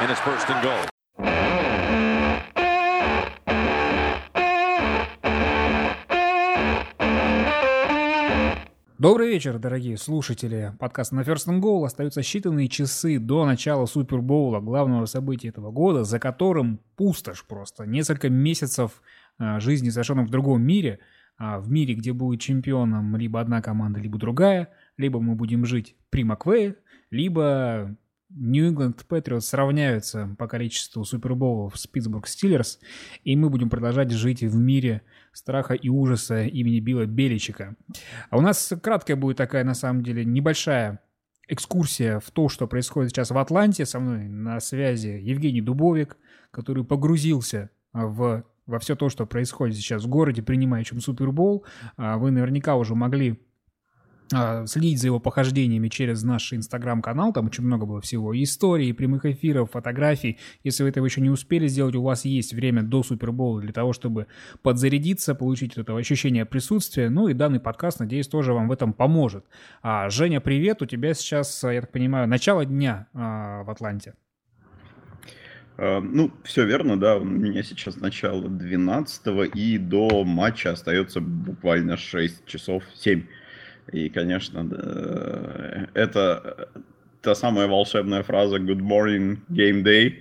and it's first and goal. Добрый вечер, дорогие слушатели. Подкаст на First and Goal. Остаются считанные часы до начала Супербоула, главного события этого года, за которым пустошь просто. Несколько месяцев а, жизни совершенно в другом мире. А, в мире, где будет чемпионом либо одна команда, либо другая. Либо мы будем жить при Маквее, либо Нью-Ингланд Патриотс сравняются по количеству суперболов с Питтсбург Стиллерс, и мы будем продолжать жить в мире страха и ужаса имени Билла Беличика. А у нас краткая будет такая, на самом деле, небольшая экскурсия в то, что происходит сейчас в Атланте. Со мной на связи Евгений Дубовик, который погрузился в, во все то, что происходит сейчас в городе, принимающем Супербол. А вы наверняка уже могли следить за его похождениями через наш инстаграм-канал, там очень много было всего, историй, прямых эфиров, фотографий. Если вы этого еще не успели сделать, у вас есть время до Супербола для того, чтобы подзарядиться, получить это ощущение присутствия. Ну и данный подкаст, надеюсь, тоже вам в этом поможет. А, Женя, привет, у тебя сейчас, я так понимаю, начало дня а, в Атланте. А, ну, все верно, да. У меня сейчас начало 12 и до матча остается буквально 6 часов, 7 и, конечно, это та самая волшебная фраза «Good morning, game day»,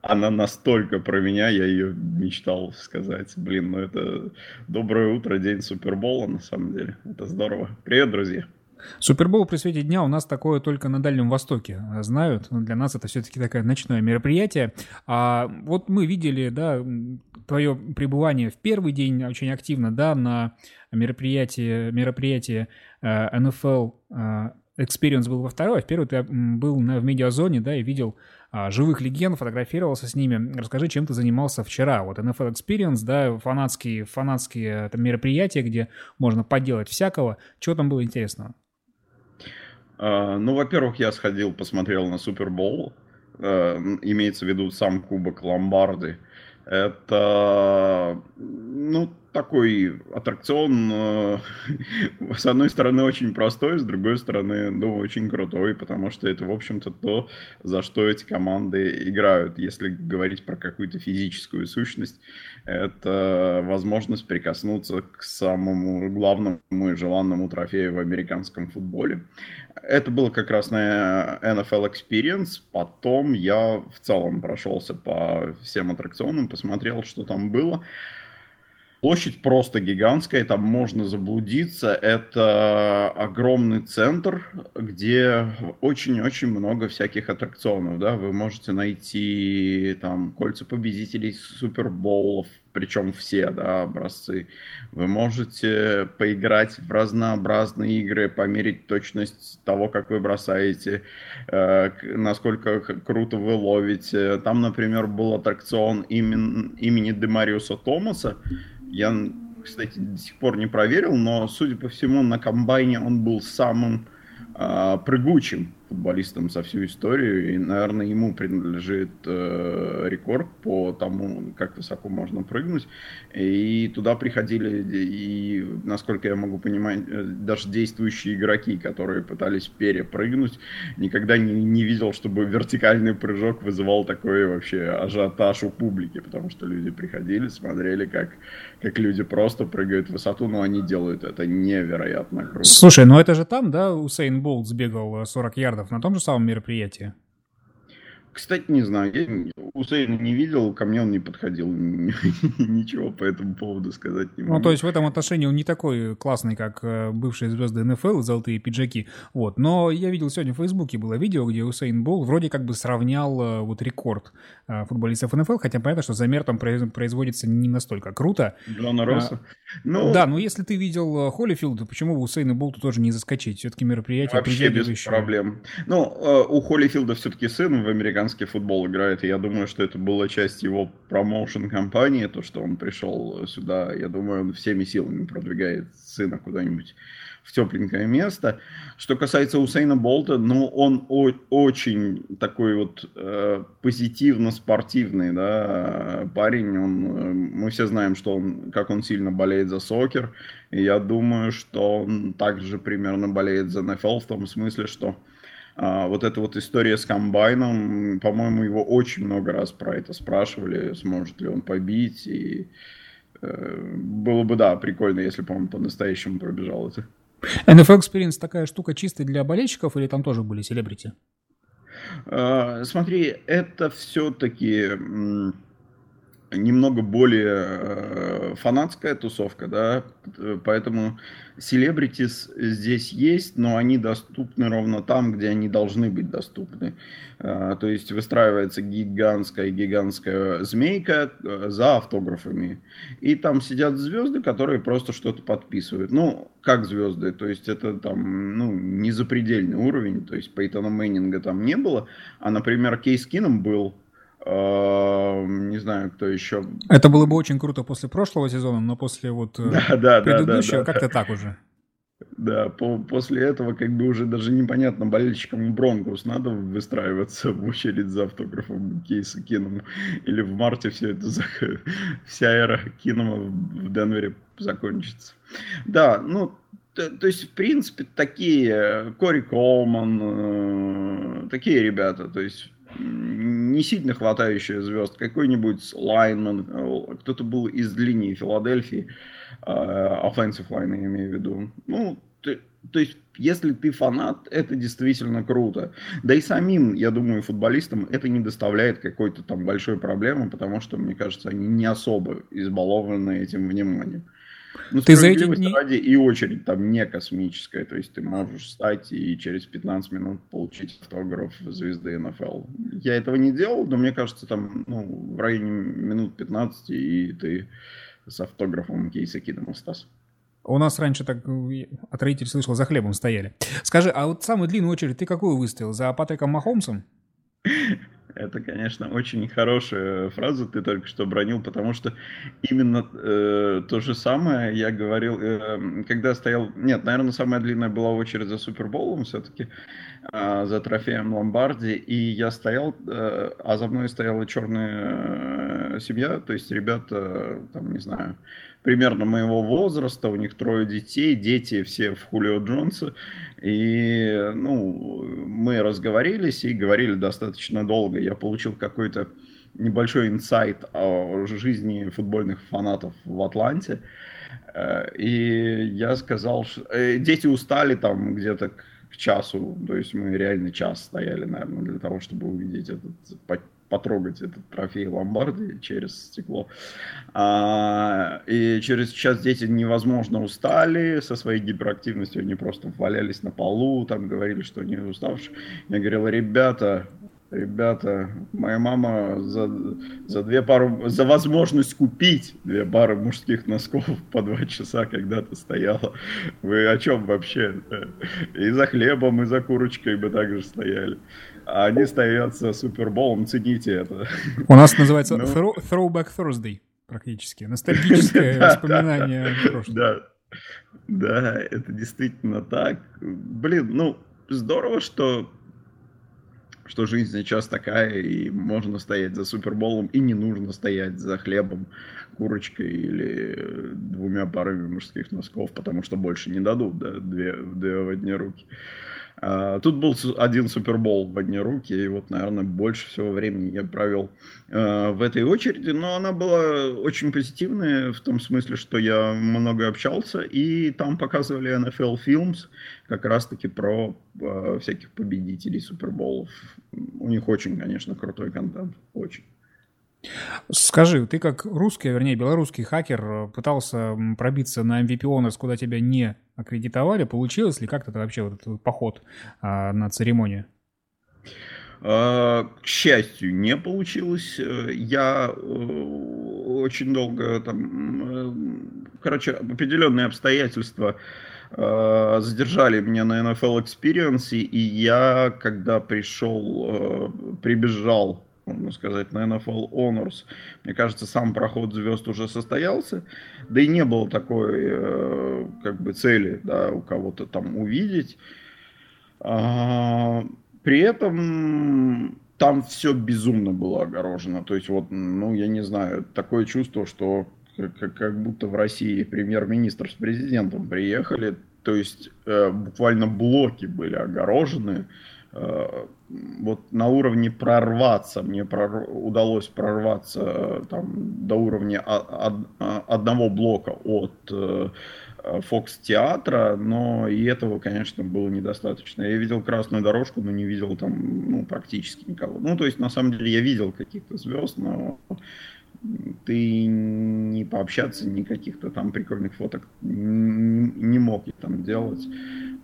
она настолько про меня, я ее мечтал сказать. Блин, ну это доброе утро, день Супербола, на самом деле. Это здорово. Привет, друзья. Супербол при свете дня у нас такое только на Дальнем Востоке знают. Для нас это все-таки такое ночное мероприятие. А вот мы видели, да, твое пребывание в первый день очень активно, да, на мероприятии, мероприятии э, NFL э, Experience был во второй, а в первый ты был на, в медиазоне, да, и видел а, живых легенд, фотографировался с ними. Расскажи, чем ты занимался вчера. Вот NFL Experience, да, фанатские, фанатские это мероприятия, где можно поделать всякого. Чего там было интересного? А, ну, во-первых, я сходил, посмотрел на Супербол. А, имеется в виду сам Кубок Ломбарды. Это, ну, такой аттракцион, э, с одной стороны, очень простой, с другой стороны, ну, очень крутой, потому что это, в общем-то, то, за что эти команды играют. Если говорить про какую-то физическую сущность, это возможность прикоснуться к самому главному и желанному трофею в американском футболе. Это было как раз на NFL Experience. Потом я в целом прошелся по всем аттракционам, посмотрел, что там было. Площадь просто гигантская, там можно заблудиться. Это огромный центр, где очень-очень много всяких аттракционов. Да? Вы можете найти там кольца победителей супербоулов, причем все да, образцы. Вы можете поиграть в разнообразные игры, померить точность того, как вы бросаете, э, насколько круто вы ловите. Там, например, был аттракцион имени, имени Демариуса Томаса, я, кстати, до сих пор не проверил, но, судя по всему, на комбайне он был самым э, прыгучим футболистом за всю историю, и, наверное, ему принадлежит э, рекорд по тому, как высоко можно прыгнуть. И туда приходили, и, насколько я могу понимать, э, даже действующие игроки, которые пытались перепрыгнуть. Никогда не, не видел, чтобы вертикальный прыжок вызывал такой вообще ажиотаж у публики, потому что люди приходили, смотрели, как, как люди просто прыгают в высоту, но они делают это невероятно круто. Слушай, ну это же там, да, Усейн Болт сбегал 40 ярдов на том же самом мероприятии? Кстати, не знаю, я Усейна не видел, ко мне он не подходил, ничего по этому поводу сказать не могу. Ну, то есть в этом отношении он не такой классный, как э, бывшие звезды НФЛ, золотые пиджаки, вот. Но я видел сегодня в Фейсбуке было видео, где Усейн Бол вроде как бы сравнял э, вот рекорд э, футболистов НФЛ, хотя понятно, что замер там производится не настолько круто. Джона Росса. А, ну, да, но если ты видел Холлифилда, почему бы Усейна Болту тоже не заскочить? Все-таки мероприятие Вообще без проблем. Ну, у Холлифилда все-таки сын в американском американский футбол играет. И я думаю, что это была часть его промоушен-компании, то, что он пришел сюда. Я думаю, он всеми силами продвигает сына куда-нибудь в тепленькое место. Что касается Усейна Болта, ну, он очень такой вот э, позитивно-спортивный, да, парень. Он, э, мы все знаем, что он, как он сильно болеет за сокер. И я думаю, что он также примерно болеет за НФЛ в том смысле, что вот эта вот история с комбайном, по-моему, его очень много раз про это спрашивали, сможет ли он побить. И э, было бы, да, прикольно, если бы он по-настоящему пробежал это. NFL Experience такая штука чистая для болельщиков или там тоже были селебрити? А, смотри, это все-таки немного более э, фанатская тусовка, да, поэтому селебритис здесь есть, но они доступны ровно там, где они должны быть доступны. А, то есть выстраивается гигантская-гигантская змейка э, за автографами, и там сидят звезды, которые просто что-то подписывают. Ну, как звезды, то есть это там, ну, не запредельный уровень, то есть Пейтона Мэннинга там не было, а, например, Кейс Кином был, не знаю, кто еще. Это было бы очень круто после прошлого сезона, но после вот э, да, да, предыдущего да, да, как-то так уже. Да, по, после этого как бы уже даже непонятно болельщикам Бронкус надо выстраиваться в очередь за автографом Кейса Кинома. Или в марте все это, вся эра Кинома в Денвере закончится. Да, ну, то, то есть, в принципе, такие, Кори Колман, э, такие ребята, то есть, не сильно хватающая звезд, какой-нибудь лайнман, э, кто-то был из линии Филадельфии, э, offensive line я имею в виду. Ну, ты, то есть, если ты фанат, это действительно круто. Да и самим, я думаю, футболистам это не доставляет какой-то там большой проблемы, потому что, мне кажется, они не особо избалованы этим вниманием. Ну, ты за эти дни... ради и очередь там не космическая, то есть ты можешь встать и через 15 минут получить автограф звезды НФЛ. Я этого не делал, но мне кажется, там ну, в районе минут 15 и ты с автографом Кейса Кидом Стас. У нас раньше так от родителей слышал, за хлебом стояли. Скажи, а вот самую длинную очередь ты какую выставил? За Патриком Махомсом? Это, конечно, очень хорошая фраза ты только что бронил, потому что именно э, то же самое я говорил, э, когда стоял... Нет, наверное, самая длинная была очередь за Суперболом все-таки, за трофеем Ломбарди, и я стоял, э, а за мной стояла черная э, семья, то есть ребята, там, не знаю, примерно моего возраста, у них трое детей, дети все в Хулио Джонса, и, ну, мы разговорились и говорили достаточно долго. Я получил какой-то небольшой инсайт о жизни футбольных фанатов в Атланте. Э, и я сказал, что э, дети устали там где-то к часу, то есть мы реально час стояли, наверное, для того, чтобы увидеть этот потрогать этот трофей Ломбарди через стекло. А, и через час дети невозможно устали со своей гиперактивностью, они просто валялись на полу, там говорили, что они уставшие. Я говорил, ребята, ребята, моя мама за, за две пары, за возможность купить две пары мужских носков по два часа когда-то стояла. Вы о чем вообще? И за хлебом, и за курочкой бы также стояли а они стоят за Суперболом, цените это. У нас называется ну... Throwback Thursday практически, ностальгическое воспоминание Да, да, это действительно так. Блин, ну, здорово, что что жизнь сейчас такая, и можно стоять за Суперболом, и не нужно стоять за хлебом, курочкой или двумя парами мужских носков, потому что больше не дадут, да, две, две в одни руки. А, тут был один супербол в одни руки, и вот, наверное, больше всего времени я провел а, в этой очереди, но она была очень позитивная в том смысле, что я много общался, и там показывали NFL Films как раз-таки про а, всяких победителей суперболов. У них очень, конечно, крутой контент, очень. Скажи, ты как русский, вернее, белорусский хакер э, пытался пробиться на MVP Honors, куда тебя не аккредитовали. Получилось ли как-то вообще вот этот поход а, на церемонию? А, к счастью, не получилось. Я э, очень долго там... Э, короче, определенные обстоятельства задержали меня на NFL Experience, и я, когда пришел, прибежал можно сказать, на NFL Honors. Мне кажется, сам проход звезд уже состоялся, да и не было такой э, как бы цели да, у кого-то там увидеть. А, при этом там все безумно было огорожено. То есть вот, ну, я не знаю, такое чувство, что как, как будто в России премьер-министр с президентом приехали, то есть э, буквально блоки были огорожены, вот на уровне прорваться, мне прор... удалось прорваться там до уровня одного блока от Фокс театра, но и этого, конечно, было недостаточно. Я видел красную дорожку, но не видел там ну, практически никого. Ну, то есть, на самом деле, я видел каких-то звезд, но ты не пообщаться, ни каких-то там прикольных фоток не, не мог там делать.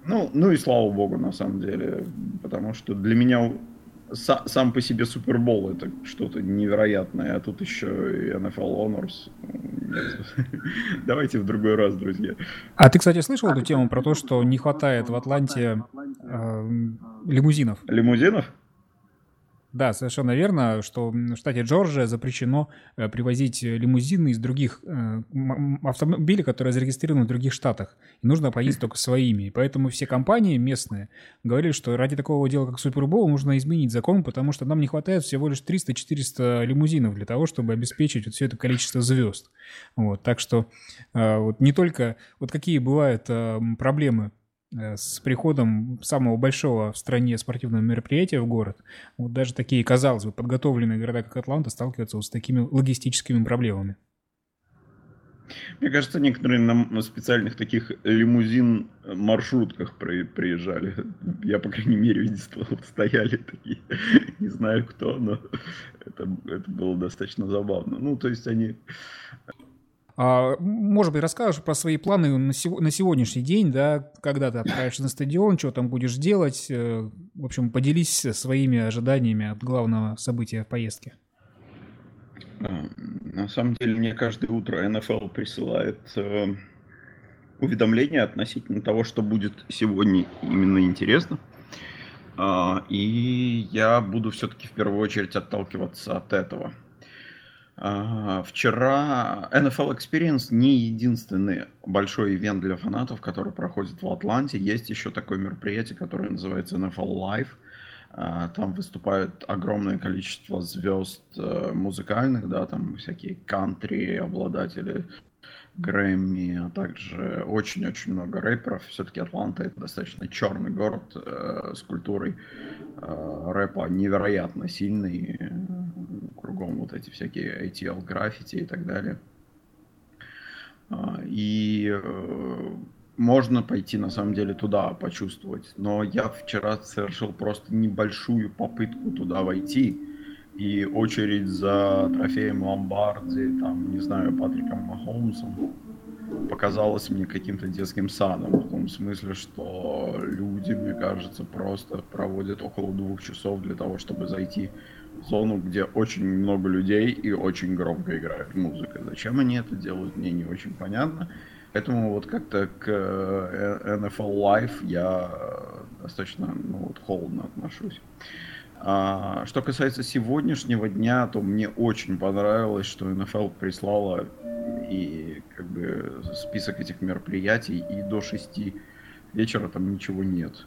Ну, ну и слава богу, на самом деле, потому что для меня сам по себе Супербол это что-то невероятное, а тут еще и NFL Honors. Давайте в другой раз, друзья. А ты, кстати, слышал эту тему про то, что не хватает в Атланте э, лимузинов? Лимузинов? Да, совершенно верно, что в штате Джорджия запрещено э, привозить лимузины из других э, автомобилей, которые зарегистрированы в других штатах. И нужно поездить только своими. И поэтому все компании местные говорили, что ради такого дела, как Супербол, нужно изменить закон, потому что нам не хватает всего лишь 300-400 лимузинов для того, чтобы обеспечить вот все это количество звезд. Вот, так что э, вот не только... Вот какие бывают проблемы с приходом самого большого в стране спортивного мероприятия в город, вот даже такие, казалось бы, подготовленные города, как Атланта, сталкиваются вот с такими логистическими проблемами. Мне кажется, некоторые на специальных таких лимузин-маршрутках приезжали. Я, по крайней мере, видел, стояли такие. Не знаю кто, но это, это было достаточно забавно. Ну, то есть они а, может быть, расскажешь про свои планы на, сего, на сегодняшний день, да, когда ты отправишься на стадион, что там будешь делать. Э, в общем, поделись своими ожиданиями от главного события в поездке. А, на самом деле, мне каждое утро НФЛ присылает э, уведомления относительно того, что будет сегодня именно интересно. Э, и я буду все-таки в первую очередь отталкиваться от этого – Вчера NFL Experience не единственный большой ивент для фанатов, который проходит в Атланте. Есть еще такое мероприятие, которое называется NFL Live. А, там выступает огромное количество звезд э, музыкальных, да, там всякие кантри, обладатели Грэмми, а также очень-очень много рэперов. Все-таки Атланта это достаточно черный город э, с культурой э, рэпа невероятно сильный. Кругом вот эти всякие ATL граффити и так далее. Э, и э, можно пойти на самом деле туда почувствовать. Но я вчера совершил просто небольшую попытку туда войти и очередь за трофеем Ломбарди, там, не знаю, Патриком Махомсом показалось мне каким-то детским садом, в том смысле, что люди, мне кажется, просто проводят около двух часов для того, чтобы зайти зону, где очень много людей и очень громко играет музыка. Зачем они это делают, мне не очень понятно. Поэтому вот как-то к э, NFL Live я достаточно ну, вот, холодно отношусь. А, что касается сегодняшнего дня, то мне очень понравилось, что НФЛ прислала и как бы список этих мероприятий, и до 6 вечера там ничего нет.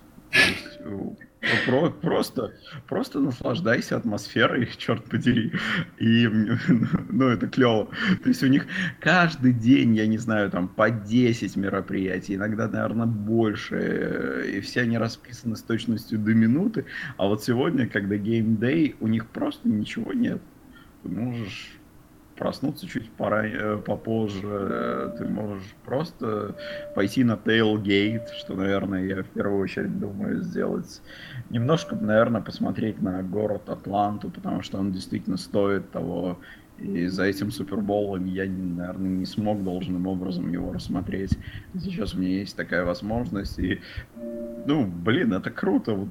Про, просто, просто наслаждайся атмосферой, черт подери. И, ну, это клево. То есть у них каждый день, я не знаю, там по 10 мероприятий, иногда, наверное, больше. И все они расписаны с точностью до минуты. А вот сегодня, когда Game у них просто ничего нет. Ты можешь проснуться чуть пора, э, попозже, э, ты можешь просто пойти на Tailgate, что, наверное, я в первую очередь думаю сделать. Немножко, наверное, посмотреть на город Атланту, потому что он действительно стоит того. И за этим Суперболом я, наверное, не смог должным образом его рассмотреть. Сейчас у меня есть такая возможность. И, ну, блин, это круто. Вот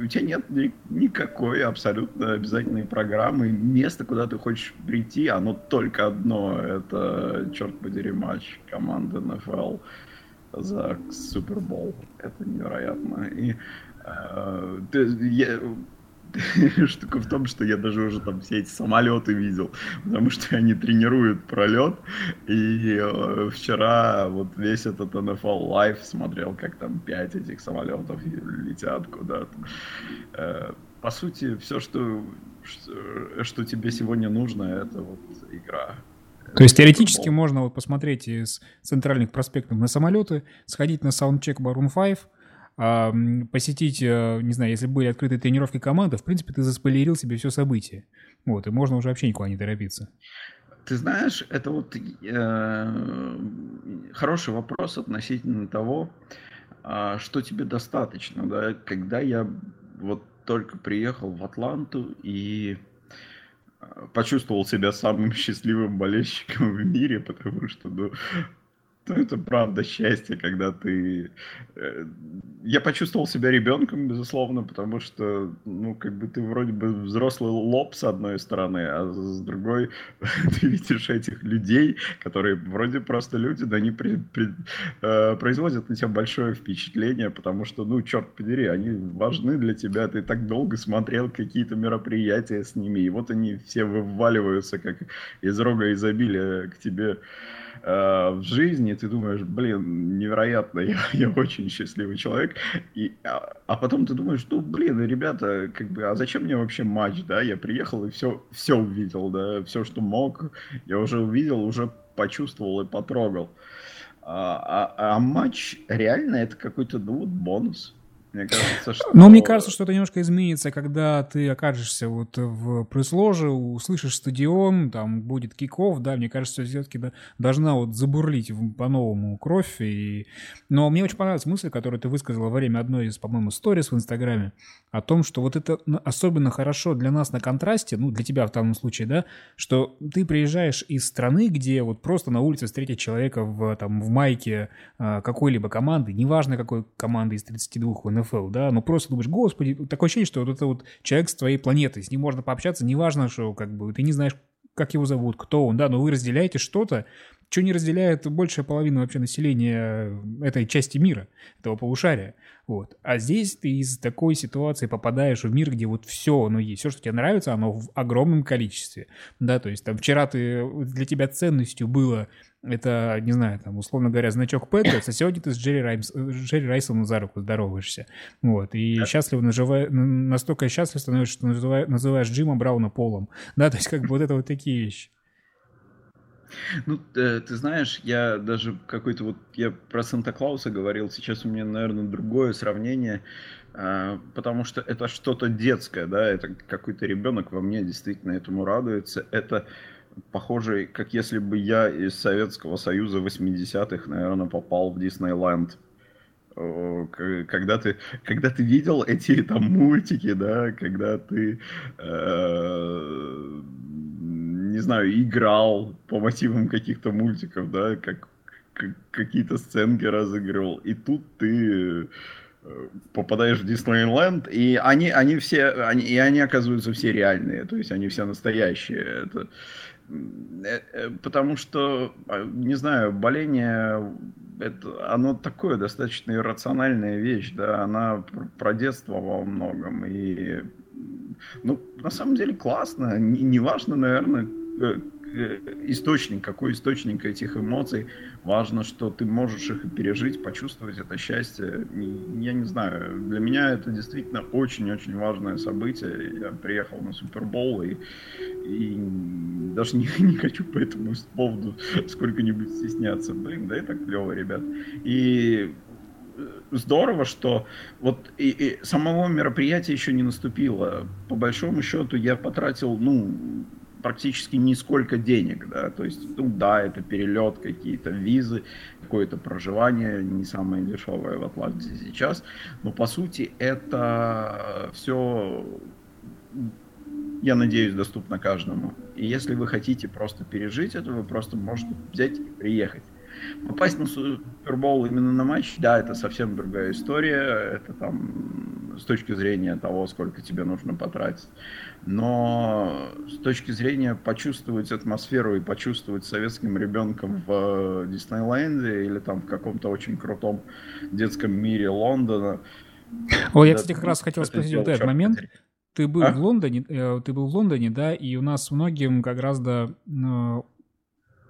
у тебя нет ни, никакой абсолютно обязательной программы. Место, куда ты хочешь прийти, оно только одно. Это, черт подери, матч команды НФЛ за Супербол. Это невероятно. И э, ты, я, Штука в том, что я даже уже там все эти самолеты видел, потому что они тренируют пролет. И э, вчера вот весь этот NFL Live смотрел, как там пять этих самолетов летят куда-то. Э, по сути, все, что, что, что тебе сегодня нужно, это вот игра. То есть теоретически можно вот посмотреть из центральных проспектов на самолеты, сходить на саундчек Барун 5, посетить, э, не знаю, если были открытые тренировки команды, в принципе, ты заспойлерил себе все события. Вот, и можно уже вообще никуда не торопиться. Ты знаешь, это вот э, хороший вопрос относительно того, э, что тебе достаточно, да, когда я вот только приехал в Атланту и э, почувствовал себя самым счастливым болельщиком в мире, потому что, ну, ну, это правда счастье, когда ты... Э, я почувствовал себя ребенком, безусловно, потому что, ну, как бы ты вроде бы взрослый лоб с одной стороны, а с другой ты видишь этих людей, которые вроде просто люди, но они при, при, э, производят на тебя большое впечатление, потому что, ну, черт подери, они важны для тебя, ты так долго смотрел какие-то мероприятия с ними, и вот они все вываливаются, как из рога изобилия к тебе Э, в жизни, ты думаешь, блин, невероятно, я, я очень счастливый человек, и, а, а потом ты думаешь, ну, блин, ребята, как бы, а зачем мне вообще матч, да, я приехал и все, все увидел, да, все, что мог, я уже увидел, уже почувствовал и потрогал. А, а, а матч реально это какой-то, ну, вот бонус. Мне кажется, что... Ну, мне кажется, что это немножко изменится, когда ты окажешься вот в пресс-ложе, услышишь стадион, там будет киков, да, мне кажется, все-таки должна вот забурлить по-новому кровь. И... Но мне очень понравилась мысль, которую ты высказала во время одной из, по-моему, сторис в Инстаграме, о том, что вот это особенно хорошо для нас на контрасте, ну, для тебя в данном случае, да, что ты приезжаешь из страны, где вот просто на улице встретить человека в, там, в майке а, какой-либо команды, неважно какой команды из 32 в НФЛ, да, но просто думаешь, господи, такое ощущение, что вот это вот человек с твоей планеты, с ним можно пообщаться, неважно, что как бы ты не знаешь, как его зовут, кто он, да, но вы разделяете что-то, что не разделяет большая половина вообще населения этой части мира, этого полушария. Вот. А здесь ты из такой ситуации попадаешь в мир, где вот все оно есть. Все, что тебе нравится, оно в огромном количестве. Да, то есть там вчера ты, для тебя ценностью было это, не знаю, там, условно говоря, значок Патриотс, а сегодня ты с Джерри, Раймс, Джерри Райсом за руку здороваешься. Вот, и да. счастливо наживая, настолько счастлив становишься, что называешь, называешь Джима Брауна Полом. Да, то есть как бы вот это вот такие вещи. Ну, ты, ты знаешь, я даже какой-то вот, я про Санта-Клауса говорил, сейчас у меня, наверное, другое сравнение, э, потому что это что-то детское, да, это какой-то ребенок во мне действительно этому радуется, это похоже, как если бы я из Советского Союза 80-х, наверное, попал в Диснейленд. Когда ты, когда ты видел эти там мультики, да, когда ты, э, знаю, играл по мотивам каких-то мультиков, да, как, как какие-то сценки разыгрывал, и тут ты э, попадаешь в Диснейленд, и они, они все, они, и они оказываются все реальные, то есть они все настоящие. Это, Э, э, потому что, а, не знаю, боление, это, оно такое достаточно иррациональная вещь, да, она про детство во многом, и, ну, на самом деле классно, неважно, не наверное, источник, какой источник этих эмоций. Важно, что ты можешь их пережить, почувствовать это счастье. Я не знаю, для меня это действительно очень-очень важное событие. Я приехал на Супербол и, и даже не, не хочу по этому поводу сколько-нибудь стесняться. Блин, да так клево, ребят. И здорово, что вот и, и самого мероприятия еще не наступило. По большому счету я потратил, ну, практически нисколько денег, да, то есть, ну да, это перелет, какие-то визы, какое-то проживание, не самое дешевое в Атланте сейчас, но по сути это все, я надеюсь, доступно каждому. И если вы хотите просто пережить это, вы просто можете взять и приехать. Попасть на Супербол именно на матч, да, это совсем другая история. Это там с точки зрения того, сколько тебе нужно потратить. Но с точки зрения почувствовать атмосферу и почувствовать советским ребенком в Диснейленде или там в каком-то очень крутом детском мире Лондона. О, я, кстати, как раз хотел спросить вот этот момент. Ты был а? в Лондоне, э, ты был в Лондоне, да, и у нас многим как раз да э,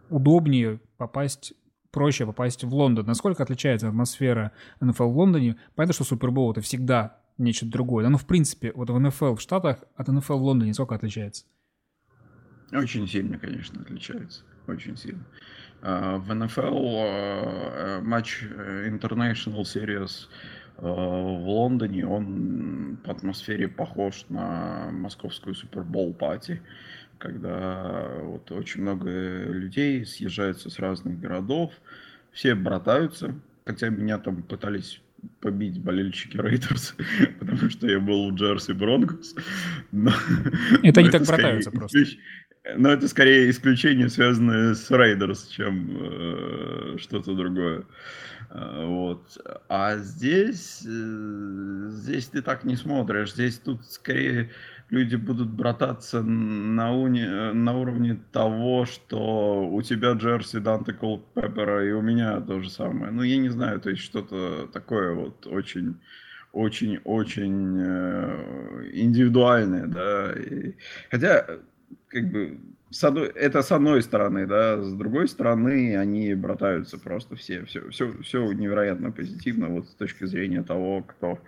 удобнее попасть проще попасть в Лондон. Насколько отличается атмосфера НФЛ в Лондоне? Понятно, что Супербол это всегда нечто другое. Но, в принципе, вот в НФЛ в Штатах от НФЛ в Лондоне сколько отличается? Очень сильно, конечно, отличается. Очень сильно. А, в НФЛ а, матч э, International Series в Лондоне он по атмосфере похож на московскую супербол пати, когда вот очень много людей съезжаются с разных городов, все братаются, хотя меня там пытались побить болельщики Рейдерс, потому что я был в джерси Бронкос. Но, это не так братаются просто. Но это скорее исключение, связанное с Рейдерс, чем э, что-то другое. Э, вот. А здесь, э, здесь ты так не смотришь. Здесь тут скорее люди будут брататься на, уни, на уровне того, что у тебя Джерси Данте Колд Пеппера и у меня то же самое. Ну, я не знаю, то есть что-то такое вот очень очень-очень э, индивидуальное, да. И, хотя, как бы, с одной, это с одной стороны, да, с другой стороны они братаются просто все, все, все, все невероятно позитивно, вот с точки зрения того, кто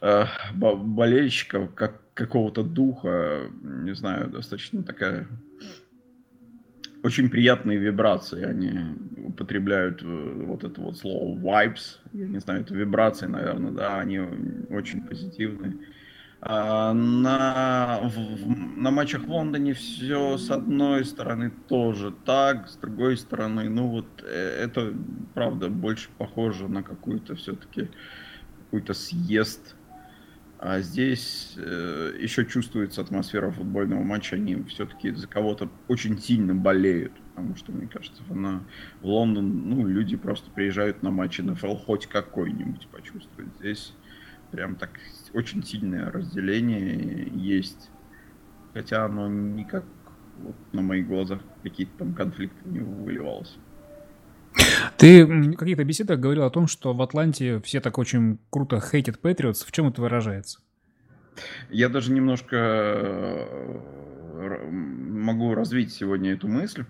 болельщиков, как какого-то духа, не знаю, достаточно такая очень приятные вибрации. Они употребляют э, вот это вот слово vibes. Я не знаю, это вибрации, наверное, да, они очень позитивные. А на, в, на матчах в Лондоне все с одной стороны тоже так, с другой стороны, ну вот э, это правда больше похоже на какую-то все-таки какой-то съезд а здесь э, еще чувствуется атмосфера футбольного матча. Они все-таки за кого-то очень сильно болеют. Потому что, мне кажется, на, в Лондон ну, люди просто приезжают на матчи НФЛ хоть какой-нибудь почувствовать. Здесь прям так очень сильное разделение есть. Хотя оно никак вот, на моих глазах какие-то там конфликты не выливалось. Ты в каких-то беседах говорил о том, что в Атланте все так очень круто хейтят Патриотс. В чем это выражается? Я даже немножко э, могу развить сегодня эту мысль.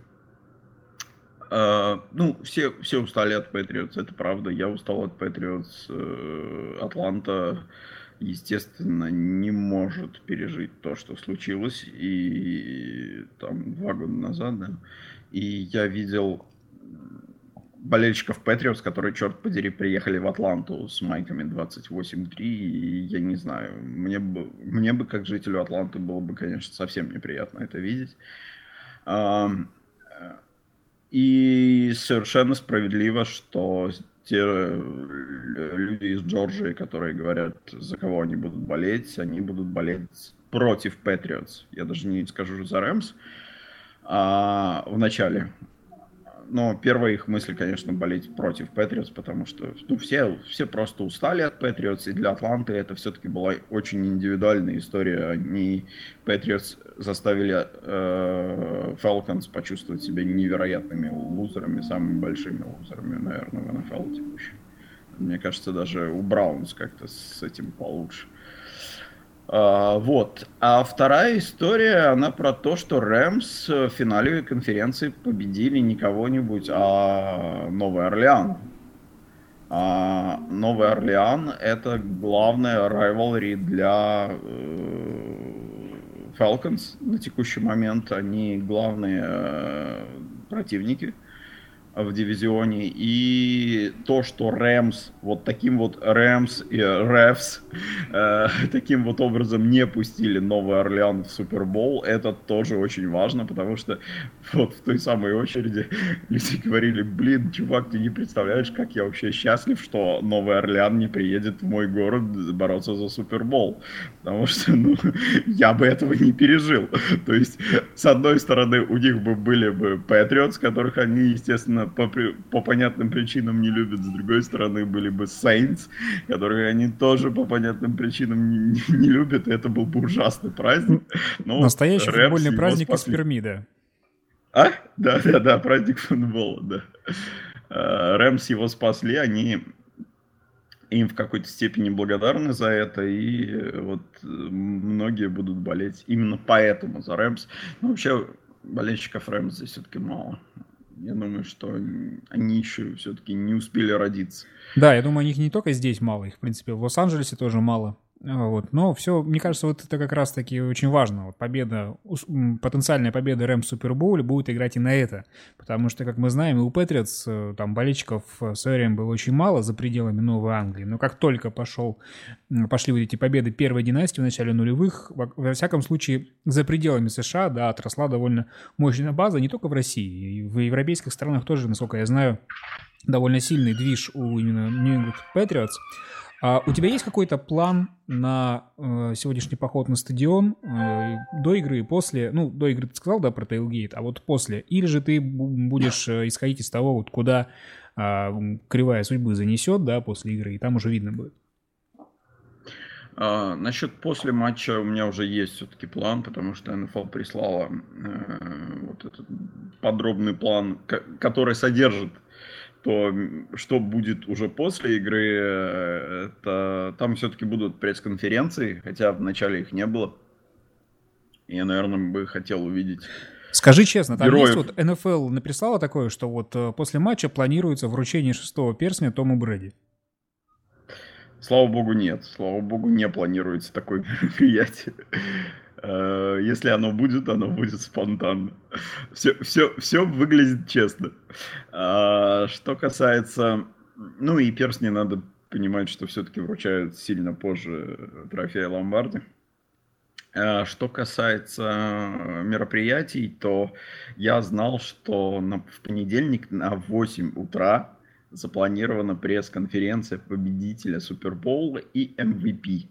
Uh, ну, все, все устали от Патриотс, это правда. Я устал от Патриотс. Uh, Атланта, естественно, не может пережить то, что случилось. И там два года назад, да. И я видел болельщиков Патриотс, которые, черт подери, приехали в Атланту с майками 28-3, и я не знаю, мне бы, мне бы как жителю Атланты было бы, конечно, совсем неприятно это видеть. И совершенно справедливо, что те люди из Джорджии, которые говорят, за кого они будут болеть, они будут болеть против Патриотс. Я даже не скажу за Рэмс а, в начале но первая их мысль, конечно, болеть против Патриотс, потому что ну, все, все просто устали от Патриотс, и для Атланты это все-таки была очень индивидуальная история. Они Патриотс заставили э, почувствовать себя невероятными лузерами, самыми большими лузерами, наверное, в НФЛ текущем. Мне кажется, даже у Браунс как-то с этим получше. А, вот. А вторая история, она про то, что Рэмс в финале конференции победили не кого-нибудь, а Новый Орлеан. А Новый Орлеан это главная rivalry для э, Falcons на текущий момент. Они главные э, противники в дивизионе. И то, что Рэмс, вот таким вот Рэмс и Ревс, э, таким вот образом не пустили Новый Орлеан в Супербол, это тоже очень важно, потому что вот в той самой очереди люди говорили, блин, чувак, ты не представляешь, как я вообще счастлив, что Новый Орлеан не приедет в мой город бороться за Супербол. Потому что, ну, я бы этого не пережил. То есть, с одной стороны, у них бы были бы Патриотс, которых они, естественно, по, по понятным причинам не любят. С другой стороны, были бы Saints, которые они тоже по понятным причинам не, не, не любят. И это был бы ужасный праздник. Но Настоящий Рэмс футбольный праздник из Перми, да. А? Да, да, да, праздник футбола, да. А, Рэмс его спасли, они им в какой-то степени благодарны за это, и вот многие будут болеть именно поэтому за Рэмс. Ну, вообще, болельщиков Рэмс здесь все-таки мало. Я думаю, что они еще все-таки не успели родиться. Да, я думаю, их не только здесь мало, их, в принципе, в Лос-Анджелесе тоже мало. Вот. Но все, мне кажется, вот это как раз-таки очень важно. Вот победа, потенциальная победа Рэм в Супербоуле будет играть и на это. Потому что, как мы знаем, у Патриотс э, там болельщиков с время было очень мало за пределами Новой Англии. Но как только пошел, пошли вот эти победы первой династии в начале нулевых, во всяком случае, за пределами США, да, отросла довольно мощная база, не только в России, и в европейских странах тоже, насколько я знаю, довольно сильный движ у именно New England Patriots. А у тебя есть какой-то план на э, сегодняшний поход на стадион э, до игры и после? Ну, до игры ты сказал, да, про Tailgate, а вот после? Или же ты будешь э, исходить из того, вот куда э, кривая судьбы занесет, да, после игры, и там уже видно будет? А, насчет после матча у меня уже есть все-таки план, потому что НФЛ прислала э, вот этот подробный план, который содержит то что будет уже после игры, э, это там все-таки будут пресс-конференции, хотя в начале их не было. Я, наверное, бы хотел увидеть. Скажи честно, там героев. есть вот НФЛ написала такое, что вот э, после матча планируется вручение шестого перстня Тому Брэди? Слава богу, нет. Слава богу, не планируется такое мероприятие. Э, если оно будет, оно будет спонтанно. Все, все, все выглядит честно. А, что касается... Ну и перстни надо понимать, что все-таки вручают сильно позже трофея Ломбарди. А, что касается мероприятий, то я знал, что на, в понедельник на 8 утра запланирована пресс-конференция победителя Супербоула и MVP.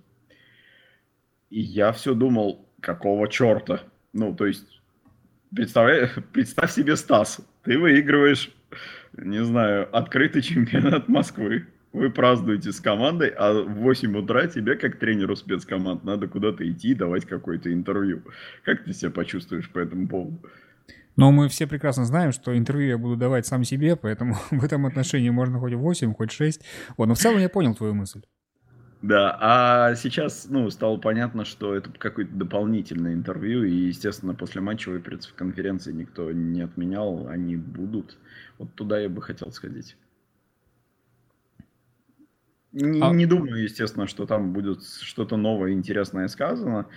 И я все думал, какого черта? Ну, то есть, представь себе, Стас, ты выигрываешь, не знаю, открытый чемпионат Москвы. Вы празднуете с командой, а в 8 утра тебе, как тренеру спецкоманд, надо куда-то идти и давать какое-то интервью. Как ты себя почувствуешь по этому поводу? Но мы все прекрасно знаем, что интервью я буду давать сам себе, поэтому в этом отношении можно хоть 8, хоть 6. Вот, но в целом я понял твою мысль. Да, а сейчас, ну, стало понятно, что это какое-то дополнительное интервью, и, естественно, после матчевой пресс-конференции никто не отменял, они будут. Вот туда я бы хотел сходить. Не, а... не думаю, естественно, что там будет что-то новое, интересное сказано,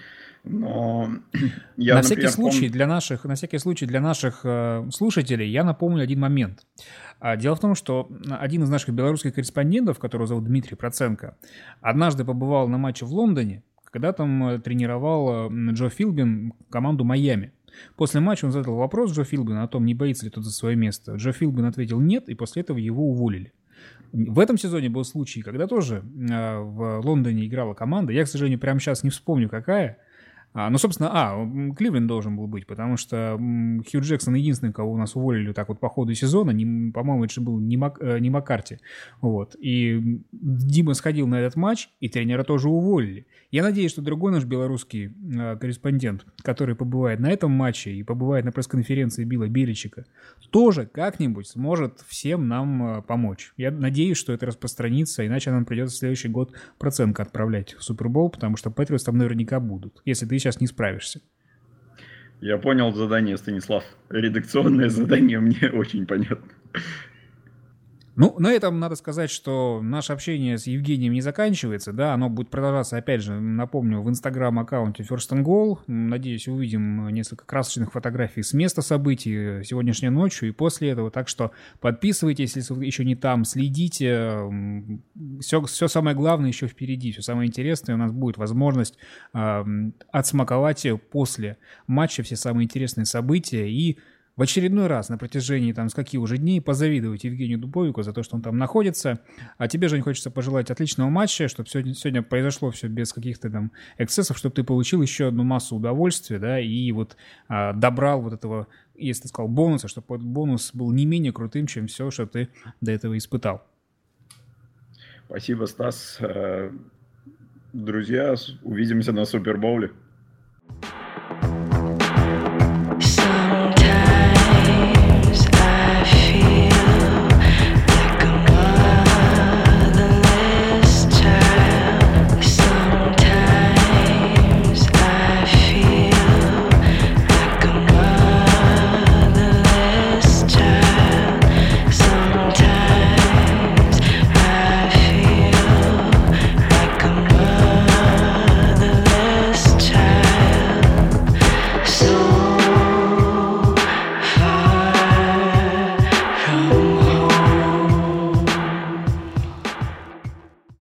но я, на всякий например, случай пом... для наших, на всякий случай для наших э, слушателей я напомню один момент. А, дело в том, что один из наших белорусских корреспондентов, которого зовут Дмитрий Проценко, однажды побывал на матче в Лондоне, когда там э, тренировал э, Джо Филбин команду Майами. После матча он задал вопрос Джо Филбину о том, не боится ли тот за свое место. Джо Филбин ответил нет, и после этого его уволили. В этом сезоне был случай, когда тоже э, в Лондоне играла команда. Я, к сожалению, прямо сейчас не вспомню, какая. А, ну, собственно, а, Кливленд должен был быть, потому что Хью Джексон единственный, кого у нас уволили так вот по ходу сезона, не, по-моему, это же был не, Мак, э, не Маккарти. Вот. И Дима сходил на этот матч, и тренера тоже уволили. Я надеюсь, что другой наш белорусский э, корреспондент, который побывает на этом матче и побывает на пресс-конференции Билла Беличика, тоже как-нибудь сможет всем нам э, помочь. Я надеюсь, что это распространится, иначе нам придется в следующий год процентка отправлять в Супербол, потому что Патриотс там наверняка будут, если ты сейчас не справишься. Я понял задание, Станислав. Редакционное задание мне очень понятно. Ну, на этом надо сказать, что наше общение с Евгением не заканчивается, да, оно будет продолжаться, опять же, напомню, в инстаграм-аккаунте First and Goal. Надеюсь, увидим несколько красочных фотографий с места событий сегодняшней ночью и после этого, так что подписывайтесь, если вы еще не там, следите, все, все самое главное еще впереди, все самое интересное, у нас будет возможность э, отсмаковать после матча все самые интересные события и в очередной раз на протяжении там с уже дней позавидовать Евгению Дубовику за то, что он там находится. А тебе, Жень, хочется пожелать отличного матча, чтобы сегодня, сегодня произошло все без каких-то там эксцессов, чтобы ты получил еще одну массу удовольствия, да, и вот а, добрал вот этого, если ты сказал, бонуса, чтобы этот бонус был не менее крутым, чем все, что ты до этого испытал. Спасибо, Стас. Э, друзья, увидимся на Супербоуле.